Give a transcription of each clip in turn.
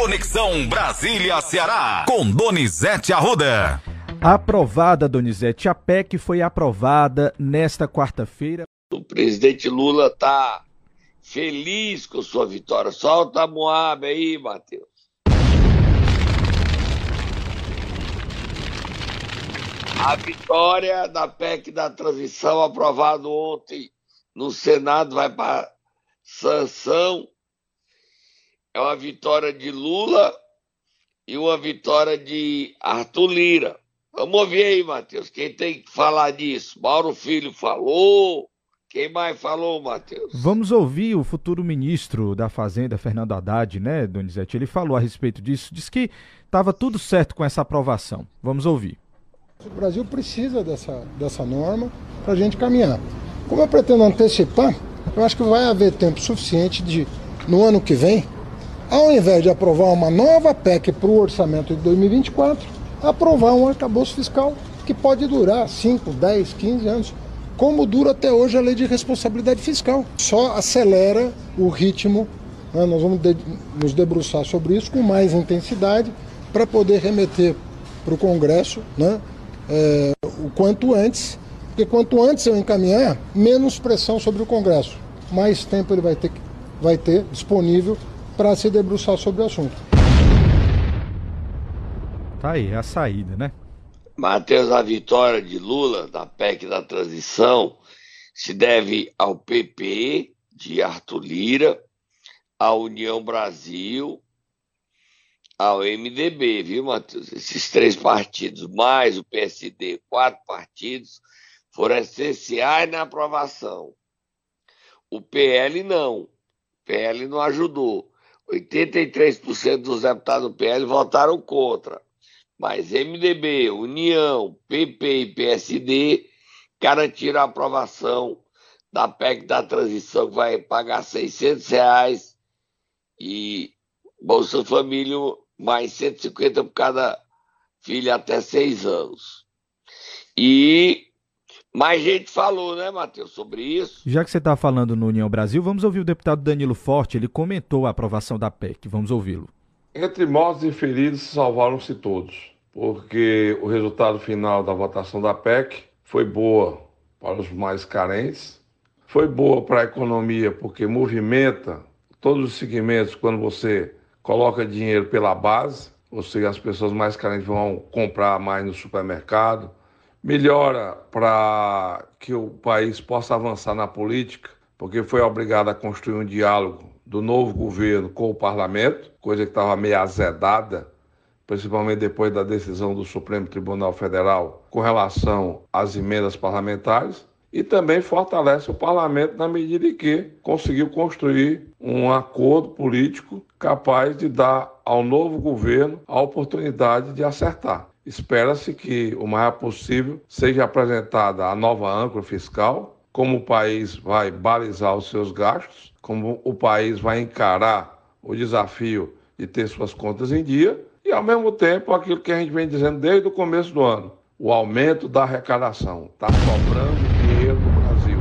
Conexão Brasília-Ceará, com Donizete Arruda. Aprovada, Donizete. A PEC foi aprovada nesta quarta-feira. O presidente Lula está feliz com sua vitória. Solta a Moab aí, Matheus. A vitória da PEC da transição, aprovado ontem no Senado, vai para sanção. É uma vitória de Lula e uma vitória de Arthur Lira. Vamos ouvir aí, Matheus. Quem tem que falar disso? Mauro Filho falou. Quem mais falou, Matheus? Vamos ouvir o futuro ministro da Fazenda, Fernando Haddad, né, Donizete? Ele falou a respeito disso, disse que estava tudo certo com essa aprovação. Vamos ouvir. O Brasil precisa dessa, dessa norma para a gente caminhar. Como eu pretendo antecipar, eu acho que vai haver tempo suficiente de, no ano que vem, ao invés de aprovar uma nova PEC para o orçamento de 2024, aprovar um arcabouço fiscal que pode durar 5, 10, 15 anos, como dura até hoje a lei de responsabilidade fiscal. Só acelera o ritmo, né? nós vamos de, nos debruçar sobre isso com mais intensidade para poder remeter para o Congresso né? É, o quanto antes, porque quanto antes eu encaminhar, menos pressão sobre o Congresso, mais tempo ele vai ter, vai ter disponível para se debruçar sobre o assunto. Tá aí, é a saída, né? Matheus, a vitória de Lula da PEC da transição se deve ao PP de Arthur Lira, à União Brasil, ao MDB, viu, Matheus? Esses três partidos, mais o PSD, quatro partidos, foram essenciais na aprovação. O PL não. O PL não ajudou. 83% dos deputados do PL votaram contra. Mas MDB, União, PP e PSD garantiram a aprovação da PEC da transição, que vai pagar 600 reais e Bolsa Família mais 150 por cada filho até seis anos. E mais gente falou, né, Matheus, sobre isso. Já que você está falando no União Brasil, vamos ouvir o deputado Danilo Forte. Ele comentou a aprovação da PEC. Vamos ouvi-lo. Entre mortos e feridos, salvaram-se todos, porque o resultado final da votação da PEC foi boa para os mais carentes, foi boa para a economia, porque movimenta todos os segmentos quando você coloca dinheiro pela base, ou seja, as pessoas mais carentes vão comprar mais no supermercado, melhora para que o país possa avançar na política, porque foi obrigado a construir um diálogo do novo governo com o parlamento, coisa que estava meio azedada, principalmente depois da decisão do Supremo Tribunal Federal com relação às emendas parlamentares, e também fortalece o parlamento na medida em que conseguiu construir um acordo político capaz de dar ao novo governo a oportunidade de acertar. Espera-se que o mais possível seja apresentada a nova âncora fiscal, como o país vai balizar os seus gastos, como o país vai encarar o desafio de ter suas contas em dia e, ao mesmo tempo, aquilo que a gente vem dizendo desde o começo do ano: o aumento da arrecadação. Está sobrando dinheiro no Brasil.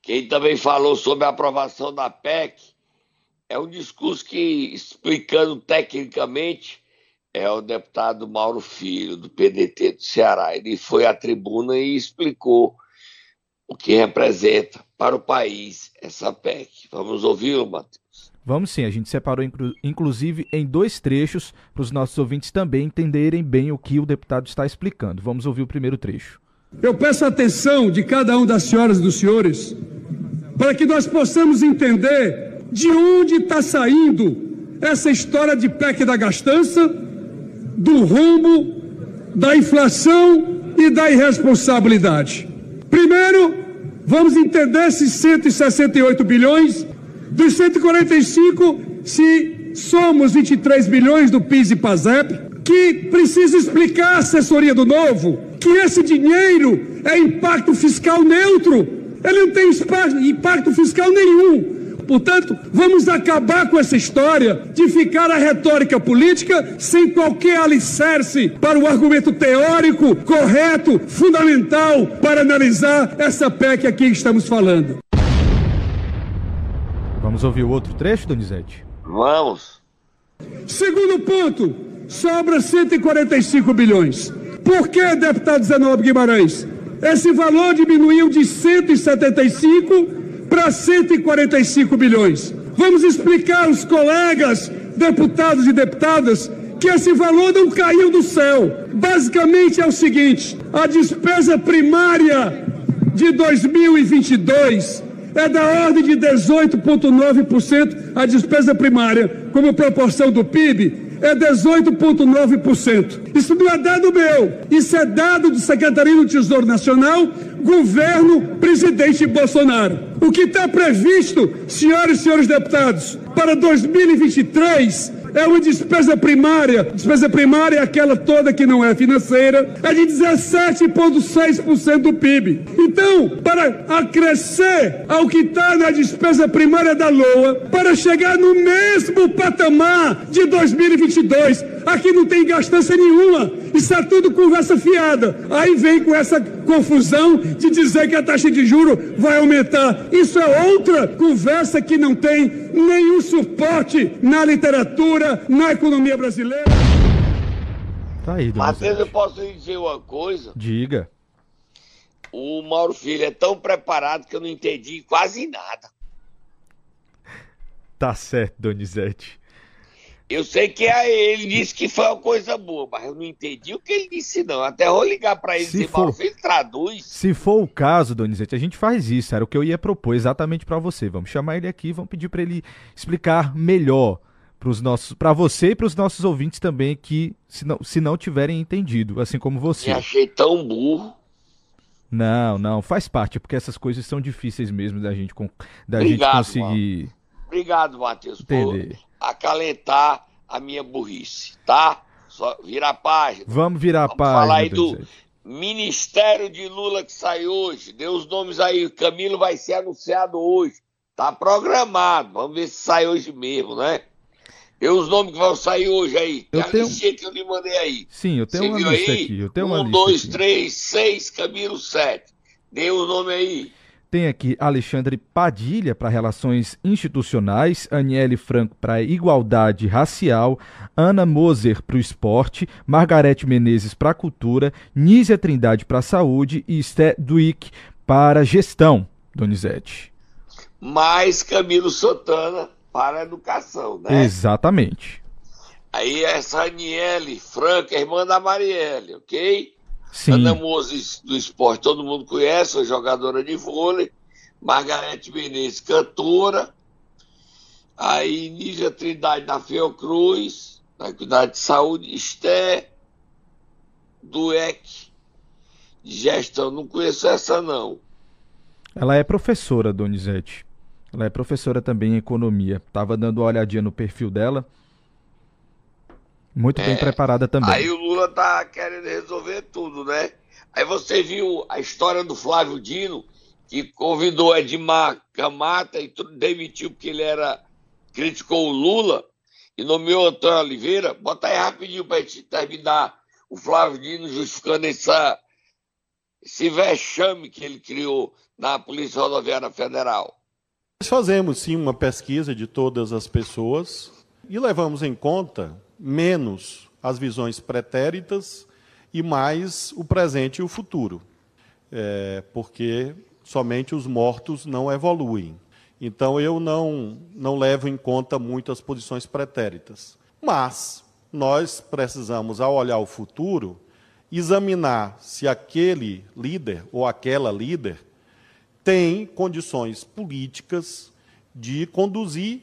Quem também falou sobre a aprovação da PEC é um discurso que, explicando tecnicamente, é o deputado Mauro Filho, do PDT do Ceará. Ele foi à tribuna e explicou o que representa para o país essa PEC. Vamos ouvi-lo, Matheus? Vamos sim, a gente separou inclu inclusive em dois trechos para os nossos ouvintes também entenderem bem o que o deputado está explicando. Vamos ouvir o primeiro trecho. Eu peço a atenção de cada um das senhoras e dos senhores para que nós possamos entender de onde está saindo essa história de PEC da gastança, do rombo, da inflação e da irresponsabilidade. Primeiro, vamos entender esses 168 bilhões, dos 145, se somos 23 bilhões do PIS e PASEP, que precisa explicar à assessoria do novo que esse dinheiro é impacto fiscal neutro. Ele não tem impacto fiscal nenhum. Portanto, vamos acabar com essa história de ficar a retórica política sem qualquer alicerce para o argumento teórico correto, fundamental para analisar essa PEC aqui que estamos falando. Vamos Vamos ouvir o outro trecho, Donizete? Vamos. Segundo ponto, sobra 145 bilhões. Por que, deputado Zenob Guimarães? Esse valor diminuiu de 175 para 145 bilhões. Vamos explicar aos colegas, deputados e deputadas, que esse valor não caiu do céu. Basicamente é o seguinte: a despesa primária de 2022 é da ordem de 18,9% a despesa primária, como proporção do PIB, é 18,9%. Isso não é dado meu, isso é dado do Secretaria do Tesouro Nacional, governo presidente Bolsonaro. O que está previsto, senhoras e senhores deputados, para 2023 é uma despesa primária, despesa primária é aquela toda que não é financeira, é de 17,6% do PIB. Então, para acrescer ao que está na despesa primária da LOA, para chegar no mesmo patamar de 2022, aqui não tem gastança nenhuma, isso é tudo conversa fiada. Aí vem com essa confusão de dizer que a taxa de juro vai aumentar. Isso é outra conversa que não tem nenhum suporte na literatura, na economia brasileira. Tá aí, Matheus, eu posso lhe dizer uma coisa? Diga. O Mauro Filho é tão preparado que eu não entendi quase nada. Tá certo, Donizete. Eu sei que a ele disse que foi uma coisa boa, mas eu não entendi o que ele disse, não. Até vou ligar pra ele Se e for- Filho, traduz. Se for o caso, Donizete, a gente faz isso. Era o que eu ia propor exatamente pra você. Vamos chamar ele aqui, vamos pedir pra ele explicar melhor pros nossos, para você e pros nossos ouvintes também que se não, se não tiverem entendido, assim como você. Me achei tão burro. Não, não, faz parte, porque essas coisas são difíceis mesmo da gente da Obrigado, gente conseguir. Obrigado, Matheus, por Entender. acalentar a minha burrice, tá? Só vira a página. Vamos virar a Vamos página, falar aí do. Ministério de Lula que sai hoje. Dê os nomes aí. O Camilo vai ser anunciado hoje. Tá programado. Vamos ver se sai hoje mesmo, né? Dê os nomes que vão sair hoje aí. Eu a tenho- listinha que eu lhe mandei aí. Sim, eu tenho Você uma viu lista aí? aqui. Eu tenho uma um, lista dois, aqui. três, seis, Camilo, sete. Dê o nome aí. Tem aqui Alexandre Padilha para Relações Institucionais, Aniele Franco para Igualdade Racial, Ana Moser para o Esporte, Margarete Menezes para a Cultura, Nízia Trindade para a Saúde e Esté Duick para Gestão, Donizete. Mais Camilo Santana para a educação, né? Exatamente. Aí essa Aniele Franco, é irmã da Marielle, ok? Sim, Ana Moses do esporte, todo mundo conhece, foi jogadora de vôlei. Margarete Menezes, cantora. Aí Nígia Trindade da Fiocruz, vai cuidar de saúde. Esté Dueck, de gestão. Não conheço essa, não. ela é professora, Donizete. Ela é professora também em economia. Tava dando uma olhadinha no perfil dela. Muito bem preparada também. É. Aí o Lula tá querendo resolver tudo, né? Aí você viu a história do Flávio Dino, que convidou Edmar Camata e tudo, demitiu porque ele era criticou o Lula e nomeou Antônio Oliveira. Bota aí rapidinho pra gente terminar o Flávio Dino justificando essa, esse vexame que ele criou na Polícia Rodoviária Federal. Nós fazemos sim uma pesquisa de todas as pessoas e levamos em conta menos as visões pretéritas e mais o presente e o futuro, É, porque somente os mortos não evoluem. Então eu não, não levo em conta muito as posições pretéritas. Mas nós precisamos, ao olhar o futuro, examinar se aquele líder ou aquela líder tem condições políticas de conduzir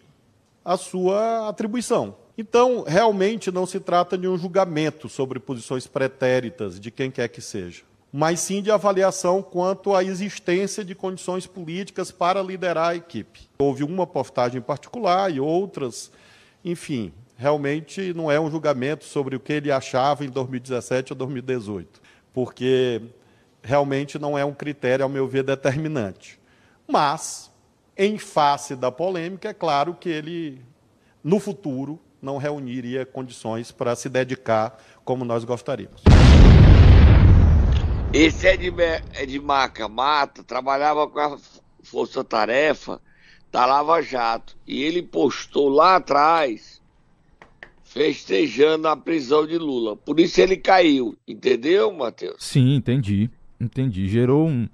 a sua atribuição. Então, realmente não se trata de um julgamento sobre posições pretéritas de quem quer que seja, mas sim de avaliação quanto à existência de condições políticas para liderar a equipe. Houve uma postagem em particular e outras, enfim, realmente não é um julgamento sobre o que ele achava em 2017 ou 2018, porque realmente não é um critério, ao meu ver, determinante. Mas, em face da polêmica, é claro que ele, no futuro, não reuniria condições para se dedicar como nós gostaríamos. Esse Edmar, Edmar Camata trabalhava com a Força Tarefa da Lava Jato. E ele postou lá atrás, festejando a prisão de Lula. Por isso ele caiu. Entendeu, Matheus? Sim, entendi. Entendi. Gerou um,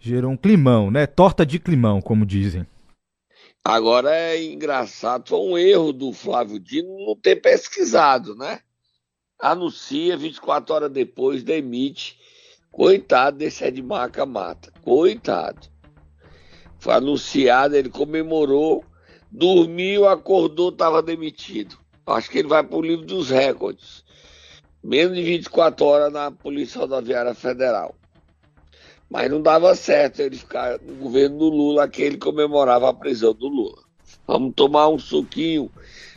gerou um climão, né? Torta de climão, como dizem. Agora é engraçado, foi um erro do Flávio Dino não ter pesquisado, né? Anuncia, 24 horas depois demite. Coitado desse Edmarca Mata. Coitado. Foi anunciado, ele comemorou, dormiu, acordou, estava demitido. Acho que ele vai para o livro dos recordes. Menos de 24 horas na Polícia Rodoviária Federal. Mas não dava certo ele ficar no governo do Lula, aquele comemorava a prisão do Lula. Vamos tomar um suquinho,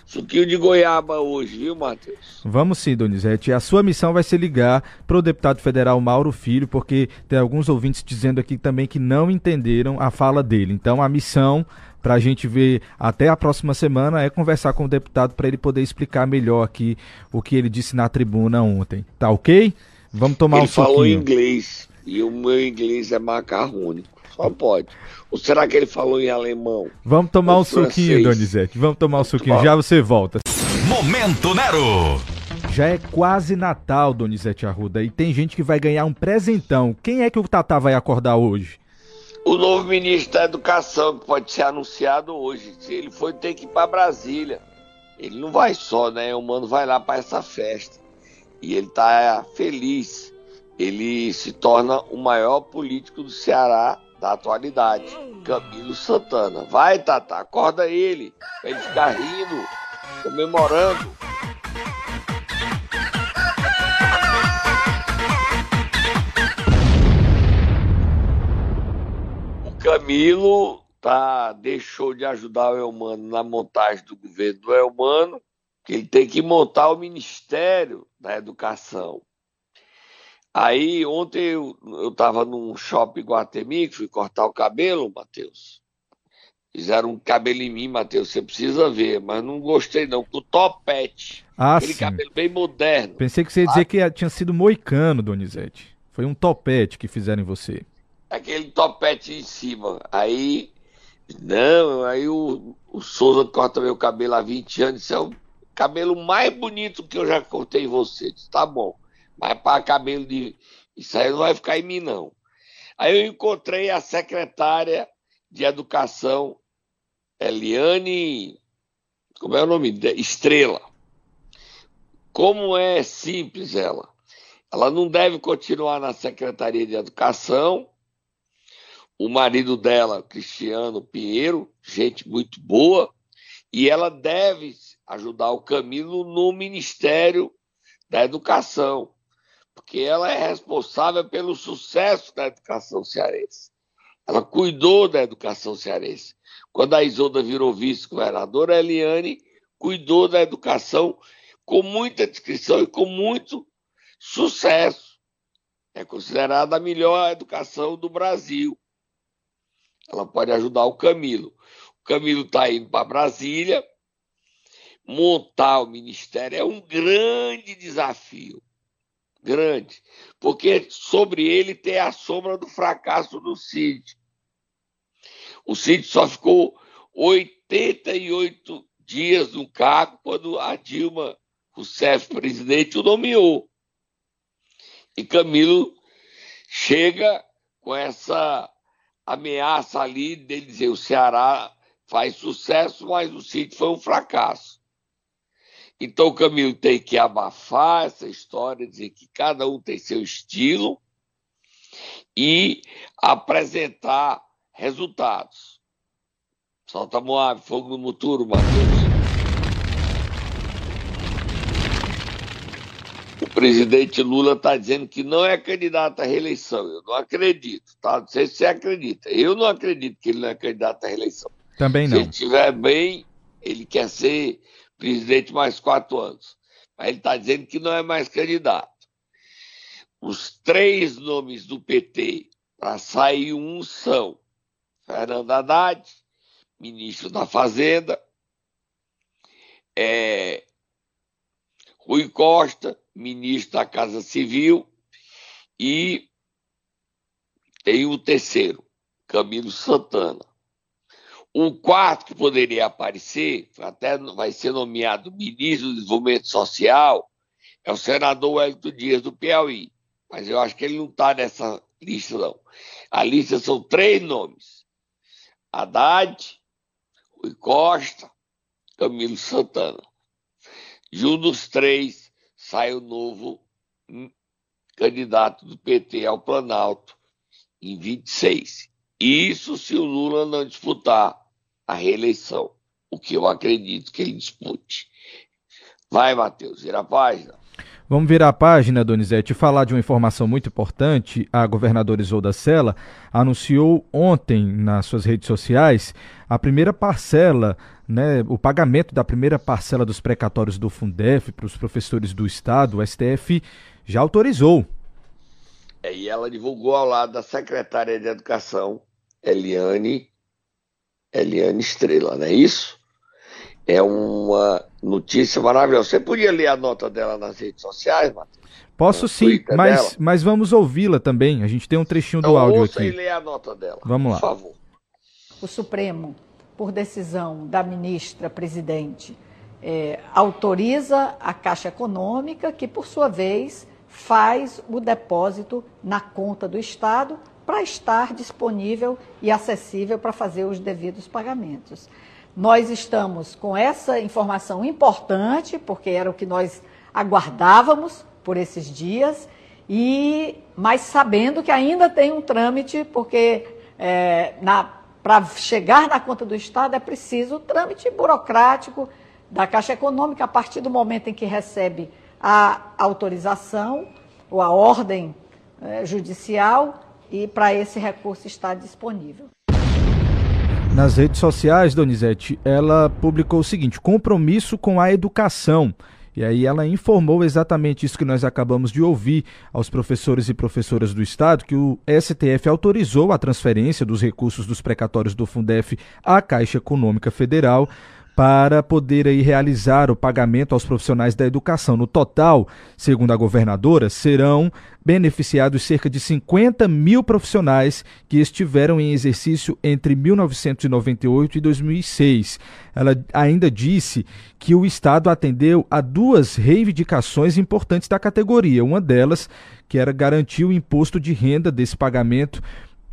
suquinho de goiaba hoje, viu, Matheus? Vamos sim, Donizete. A sua missão vai ser ligar para o deputado federal Mauro Filho, porque tem alguns ouvintes dizendo aqui também que não entenderam a fala dele. Então, a missão para a gente ver até a próxima semana é conversar com o deputado para ele poder explicar melhor aqui o que ele disse na tribuna ontem. Tá ok? Vamos tomar ele um suquinho. Ele falou em inglês e o meu inglês é macarrônico. Só pode. Ou será que ele falou em alemão? Vamos tomar um francês? suquinho, Donizete. Vamos tomar um suquinho. Já você volta. Momento Nero. Já é quase Natal, Donizete Arruda, e tem gente que vai ganhar um presentão. Quem é que o Tatá vai acordar hoje? O novo ministro da Educação, que pode ser anunciado hoje. Se ele for, tem que ir para Brasília. Ele não vai só, né? O mano vai lá para essa festa. E ele tá feliz ele se torna o maior político do Ceará da atualidade, Camilo Santana. Vai, Tata, acorda ele, pra ele ficar rindo, comemorando. O Camilo tá, deixou de ajudar o Elmano na montagem do governo do Elmano, que ele tem que montar o Ministério da Educação. Aí ontem eu, eu tava num shopping Guatemi, fui cortar o cabelo, Matheus. Fizeram um cabelo em mim, Matheus, você precisa ver, mas não gostei não, com topete. Ah, Aquele sim. cabelo bem moderno. Pensei que você ia dizer que tinha sido moicano, Donizete. Foi um topete que fizeram em você. Aquele topete em cima. Aí, não, aí o, o Souza corta meu cabelo há 20 anos, isso é o cabelo mais bonito que eu já cortei em você. Disse, tá bom. Mas para cabelo de. Isso aí não vai ficar em mim, não. Aí eu encontrei a secretária de Educação, Eliane. Como é o nome? Estrela. Como é simples ela. Ela não deve continuar na Secretaria de Educação. O marido dela, Cristiano Pinheiro, gente muito boa, e ela deve ajudar o Camilo no Ministério da Educação porque ela é responsável pelo sucesso da educação cearense. Ela cuidou da educação cearense. Quando a Isolda virou vice-governadora, a Eliane cuidou da educação com muita descrição e com muito sucesso. É considerada a melhor educação do Brasil. Ela pode ajudar o Camilo. O Camilo está indo para Brasília. Montar o ministério é um grande desafio grande, porque sobre ele tem a sombra do fracasso do Cid. O Cid só ficou 88 dias no cargo quando a Dilma Rousseff, presidente, o nomeou. E Camilo chega com essa ameaça ali dele dizer o Ceará faz sucesso, mas o Cid foi um fracasso. Então o Camilo tem que abafar essa história, dizer que cada um tem seu estilo e apresentar resultados. Solta Moab, fogo no muturo, Matheus. O presidente Lula está dizendo que não é candidato à reeleição. Eu não acredito, tá? Não sei se você acredita. Eu não acredito que ele não é candidato à reeleição. Também não. Se ele estiver bem, ele quer ser presidente mais quatro anos. Mas ele está dizendo que não é mais candidato. Os três nomes do PT para sair um são Fernando Haddad, ministro da Fazenda, é, Rui Costa, ministro da Casa Civil, e tem o terceiro, Camilo Santana. O quarto que poderia aparecer, até vai ser nomeado ministro do Desenvolvimento Social, é o senador Wellington Dias do Piauí. Mas eu acho que ele não está nessa lista, não. A lista são três nomes: Haddad, Rui Costa, Camilo Santana. De um dos três sai o novo candidato do PT ao Planalto em 26. Isso se o Lula não disputar a reeleição, o que eu acredito que ele dispute. Vai, Matheus, vira a página. Vamos virar a página, Donizete, e falar de uma informação muito importante. A governadora Isolda Sela anunciou ontem nas suas redes sociais a primeira parcela, né, o pagamento da primeira parcela dos precatórios do Fundef para os professores do Estado. O STF já autorizou. É, e ela divulgou ao lado da secretária de Educação, Eliane, Eliane Estrela, não é isso? É uma notícia maravilhosa. Você podia ler a nota dela nas redes sociais, Matheus? Posso no sim, mas, mas vamos ouvi-la também. A gente tem um trechinho do então, áudio ouça aqui. e lê a nota dela. Vamos lá. Por favor. O Supremo, por decisão da ministra presidente, é, autoriza a Caixa Econômica, que por sua vez faz o depósito na conta do Estado para estar disponível e acessível para fazer os devidos pagamentos. Nós estamos com essa informação importante, porque era o que nós aguardávamos por esses dias, e mas sabendo que ainda tem um trâmite, porque é, para chegar na conta do Estado é preciso o trâmite burocrático da Caixa Econômica, a partir do momento em que recebe a autorização ou a ordem é, judicial, e para esse recurso estar disponível. Nas redes sociais, Donizete, ela publicou o seguinte: compromisso com a educação. E aí ela informou exatamente isso que nós acabamos de ouvir aos professores e professoras do Estado, que o STF autorizou a transferência dos recursos dos precatórios do Fundef à Caixa Econômica Federal para poder aí realizar o pagamento aos profissionais da educação. No total, segundo a governadora, serão beneficiados cerca de 50 mil profissionais que estiveram em exercício entre 1998 e 2006. Ela ainda disse que o Estado atendeu a duas reivindicações importantes da categoria. Uma delas, que era garantir o imposto de renda desse pagamento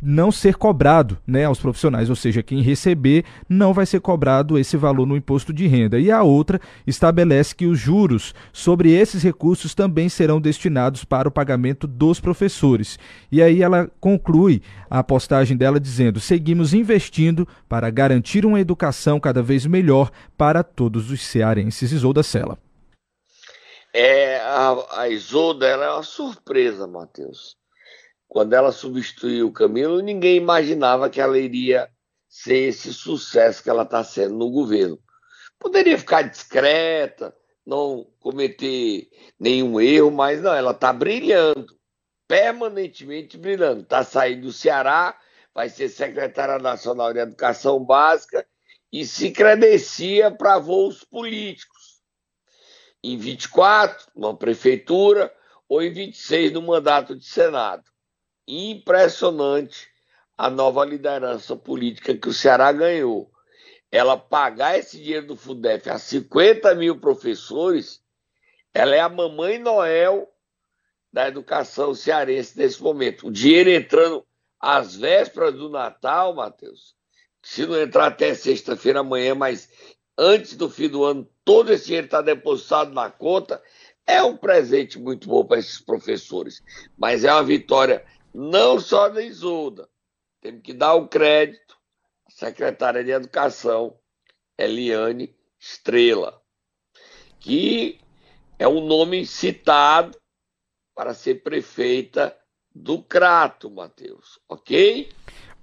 não ser cobrado né, aos profissionais, ou seja, quem receber não vai ser cobrado esse valor no imposto de renda. E a outra estabelece que os juros sobre esses recursos também serão destinados para o pagamento dos professores. E aí ela conclui a postagem dela dizendo: seguimos investindo para garantir uma educação cada vez melhor para todos os cearenses. Isolda Sela. É, a, a Isolda ela é uma surpresa, Matheus quando ela substituiu o Camilo, ninguém imaginava que ela iria ser esse sucesso que ela está sendo no governo. Poderia ficar discreta, não cometer nenhum erro, mas não, ela está brilhando, permanentemente brilhando. Está saindo do Ceará, vai ser secretária nacional de Educação Básica e se credencia para voos políticos. Em 24, numa prefeitura, ou em 26, no mandato de Senado impressionante a nova liderança política que o Ceará ganhou. Ela pagar esse dinheiro do FUDEF a 50 mil professores, ela é a mamãe Noel da educação cearense nesse momento. O dinheiro entrando às vésperas do Natal, Matheus, se não entrar até sexta-feira amanhã, mas antes do fim do ano, todo esse dinheiro está depositado na conta, é um presente muito bom para esses professores. Mas é uma vitória não só da Isolda. Temos que dar o crédito à secretária de Educação, Eliane Estrela, que é um nome citado para ser prefeita do Crato, Matheus, ok?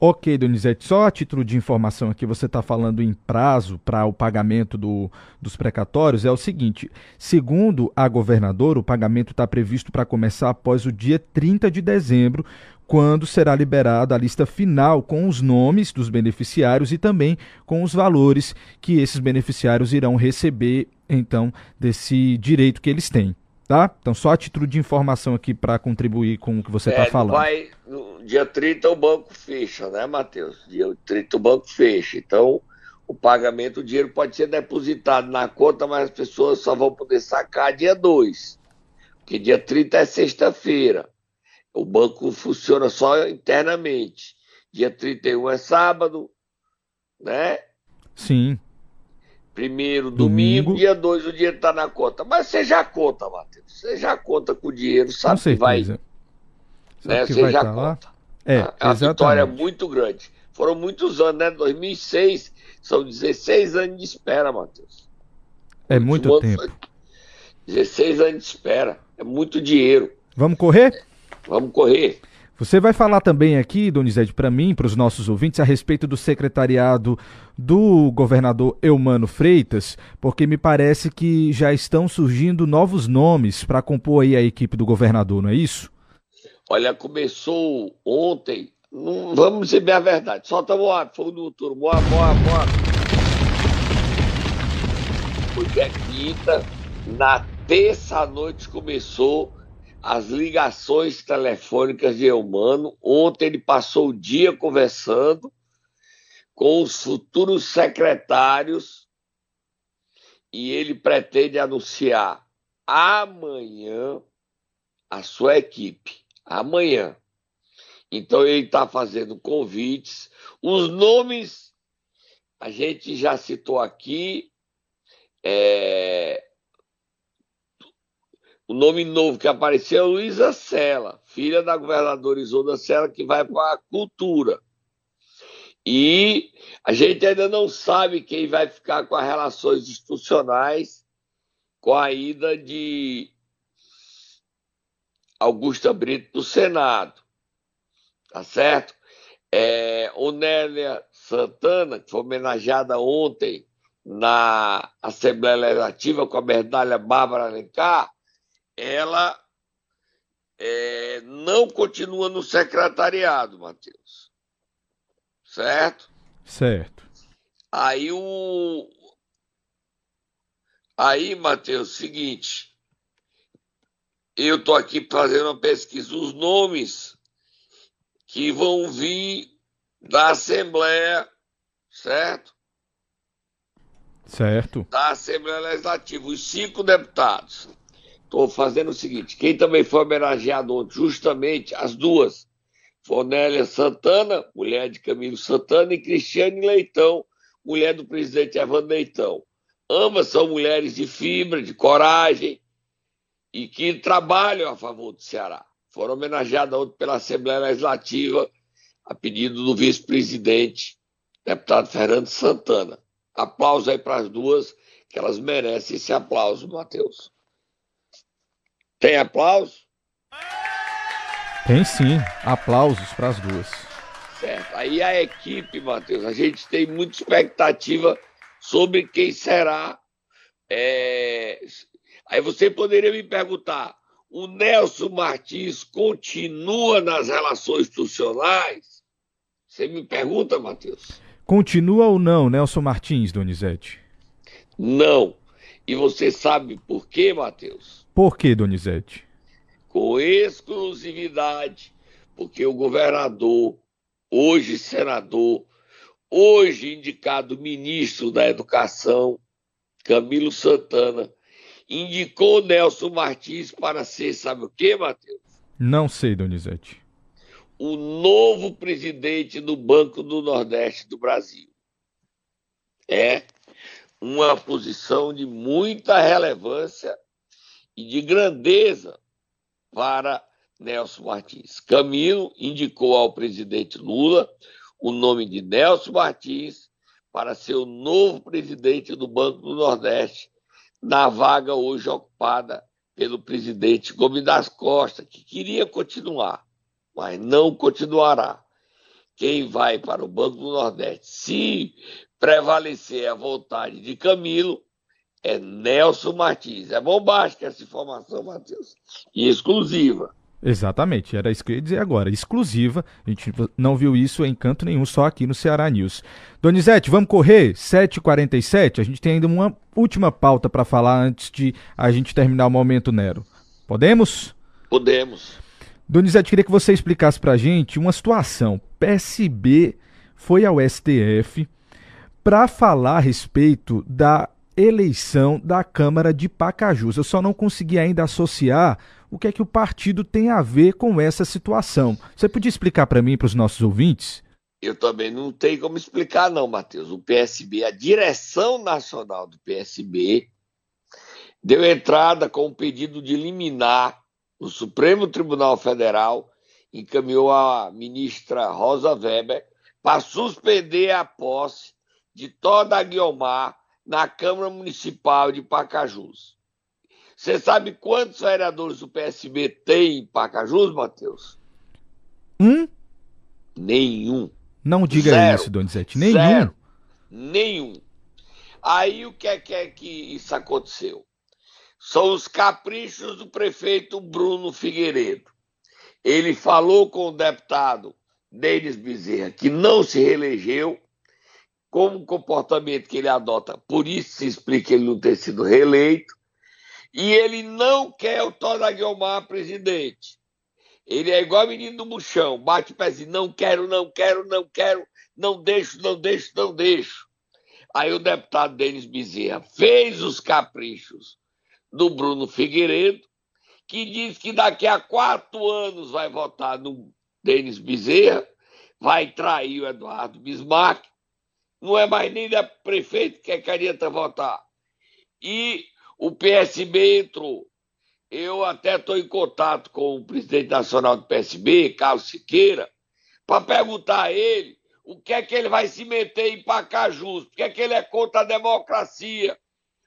Ok, Donizete, só a título de informação aqui, você está falando em prazo para o pagamento do, dos precatórios, é o seguinte: segundo a governadora, o pagamento está previsto para começar após o dia 30 de dezembro, quando será liberada a lista final com os nomes dos beneficiários e também com os valores que esses beneficiários irão receber, então, desse direito que eles têm tá? Então, só a título de informação aqui para contribuir com o que você está é, falando. Vai, no dia 30 o banco fecha, né, Matheus? Dia 30 o banco fecha. Então, o pagamento, o dinheiro pode ser depositado na conta, mas as pessoas só vão poder sacar dia 2. Porque dia 30 é sexta-feira. O banco funciona só internamente. Dia 31 é sábado, né? Sim. Primeiro, domingo, domingo. dia 2 o dinheiro está na conta. Mas você já conta, Matheus. Você já conta com o dinheiro, sabe com que vai. Sabe né? que você vai já tá conta. É, a, a exatamente. vitória é muito grande. Foram muitos anos, né? 2006, são 16 anos de espera, Matheus. É muito tempo. 16 anos de espera. É muito dinheiro. Vamos correr? Vamos correr. Você vai falar também aqui, Donizete, para mim, para os nossos ouvintes, a respeito do secretariado do governador Eumano Freitas, porque me parece que já estão surgindo novos nomes para compor aí a equipe do governador, não é isso? Olha, começou ontem, não, vamos dizer a verdade, solta Moab, fogo no turno, Moab, Moab, Moab. Hoje é quinta, na terça à noite começou as ligações telefônicas de Eumano. Ontem ele passou o dia conversando com os futuros secretários e ele pretende anunciar amanhã a sua equipe. Amanhã. Então ele está fazendo convites. Os nomes a gente já citou aqui. É, o nome novo que apareceu é Luísa Sela, filha da governadora Isolda Sela, que vai para a cultura. E a gente ainda não sabe quem vai ficar com as relações institucionais com a ida de Augusta Brito do Senado. Tá certo? É, Onélia Santana, que foi homenageada ontem na Assembleia Legislativa com a medalha Bárbara Alencar, ela é, não continua no secretariado, Matheus. Certo? Certo. Aí o. Aí, Matheus, seguinte. Eu estou aqui fazendo uma pesquisa. Os nomes que vão vir da Assembleia, certo? Certo. Da Assembleia Legislativa, os cinco deputados. Estou fazendo o seguinte: quem também foi homenageado ontem, justamente as duas, Fonélia Santana, mulher de Camilo Santana, e Cristiane Leitão, mulher do presidente Evandro Leitão. Ambas são mulheres de fibra, de coragem e que trabalham a favor do Ceará. Foram homenageadas ontem pela Assembleia Legislativa a pedido do vice-presidente, deputado Fernando Santana. Aplauso aí para as duas, que elas merecem esse aplauso, Matheus. Tem aplauso? Tem sim. Aplausos para as duas. Certo. Aí a equipe, Matheus, a gente tem muita expectativa sobre quem será. É... Aí você poderia me perguntar: o Nelson Martins continua nas relações institucionais? Você me pergunta, Matheus? Continua ou não, Nelson Martins, Donizete? Não. E você sabe por quê, Matheus? Por que, Donizete? Com exclusividade, porque o governador, hoje senador, hoje indicado ministro da Educação, Camilo Santana, indicou Nelson Martins para ser, sabe o que, Matheus? Não sei, Donizete. O novo presidente do Banco do Nordeste do Brasil. É uma posição de muita relevância e de grandeza para Nelson Martins. Camilo indicou ao presidente Lula o nome de Nelson Martins para ser o novo presidente do Banco do Nordeste, na vaga hoje ocupada pelo presidente Gomes das Costa, que queria continuar, mas não continuará. Quem vai para o Banco do Nordeste, se prevalecer a vontade de Camilo, é Nelson Martins. É bombástica essa informação, Matheus. E exclusiva. Exatamente, era isso que eu ia dizer agora. Exclusiva. A gente não viu isso em canto nenhum, só aqui no Ceará News. Donizete, vamos correr? 7h47. A gente tem ainda uma última pauta para falar antes de a gente terminar o Momento Nero. Podemos? Podemos. Donizete, queria que você explicasse para a gente uma situação. PSB foi ao STF para falar a respeito da eleição da Câmara de Pacajus. Eu só não consegui ainda associar o que é que o partido tem a ver com essa situação. Você podia explicar para mim para os nossos ouvintes? Eu também não tenho como explicar, não, Matheus. O PSB, a direção nacional do PSB, deu entrada com um pedido de liminar no Supremo Tribunal Federal, encaminhou a ministra Rosa Weber para suspender a posse de Toda Guiomar na Câmara Municipal de Pacajus. Você sabe quantos vereadores do PSB tem em Pacajus, Matheus? Um? Nenhum. Não diga Zero. isso, Donizete. Nenhum. Zero. Nenhum. Aí o que é, que é que isso aconteceu? São os caprichos do prefeito Bruno Figueiredo. Ele falou com o deputado Denis Bezerra, que não se reelegeu, como o comportamento que ele adota, por isso se explica ele não ter sido reeleito, e ele não quer o Toda Guiomar presidente. Ele é igual menino do buchão, bate o pezinho, não quero, não quero, não quero, não deixo, não deixo, não deixo. Aí o deputado Denis Bezerra fez os caprichos do Bruno Figueiredo, que diz que daqui a quatro anos vai votar no Denis Bezerra, vai trair o Eduardo Bismarck, não é mais nem da prefeito que é queria votar. E o PSB entrou. Eu até estou em contato com o presidente nacional do PSB, Carlos Siqueira, para perguntar a ele o que é que ele vai se meter em Pacajus, porque é que ele é contra a democracia,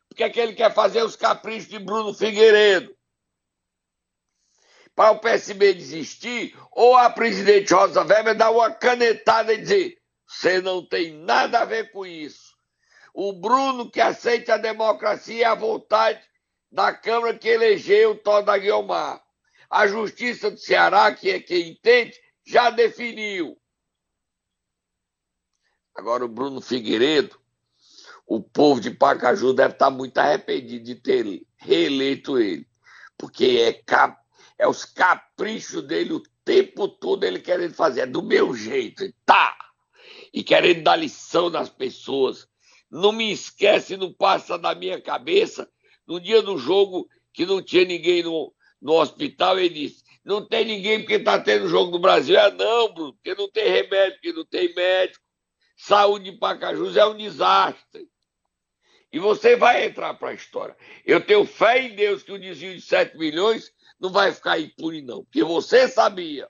porque é que ele quer fazer os caprichos de Bruno Figueiredo. Para o PSB desistir, ou a presidente Rosa Weber dar uma canetada e dizer: você não tem nada a ver com isso. O Bruno que aceita a democracia e a vontade da Câmara que elegeu Toda Guiomar. A Justiça do Ceará, que é quem entende, já definiu. Agora o Bruno Figueiredo, o povo de Pacaju deve estar muito arrependido de ter reeleito ele, porque é, cap, é os caprichos dele o tempo todo ele querendo fazer, é do meu jeito, tá, e querendo dar lição nas pessoas. Não me esquece, não passa da minha cabeça. No dia do jogo, que não tinha ninguém no, no hospital, ele disse: Não tem ninguém porque está tendo jogo no Brasil. É não, Bruno, porque não tem remédio, porque não tem médico. Saúde em Pacajus é um desastre. E você vai entrar para a história. Eu tenho fé em Deus que o desvio de 7 milhões não vai ficar impune, não. Porque você sabia.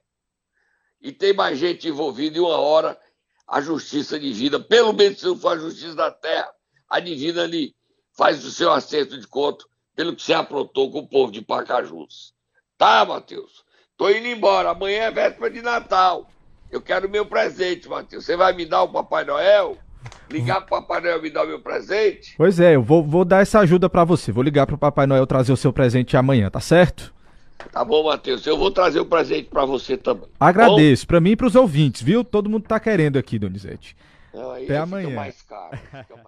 E tem mais gente envolvida em uma hora a justiça divina, pelo menos se não for a justiça da terra, a divina ali faz o seu acerto de conto pelo que se aprontou com o povo de Pacajus. Tá, Matheus? Tô indo embora. Amanhã é véspera de Natal. Eu quero o meu presente, Matheus. Você vai me dar o Papai Noel? Ligar pro Papai Noel me dar o meu presente? Pois é, eu vou, vou dar essa ajuda para você. Vou ligar pro Papai Noel trazer o seu presente amanhã, tá certo? Tá bom, Matheus. Eu vou trazer o um presente para você também. Agradeço. Para mim e para os ouvintes, viu? Todo mundo tá querendo aqui, Donizete. Não, Até amanhã. mais caro.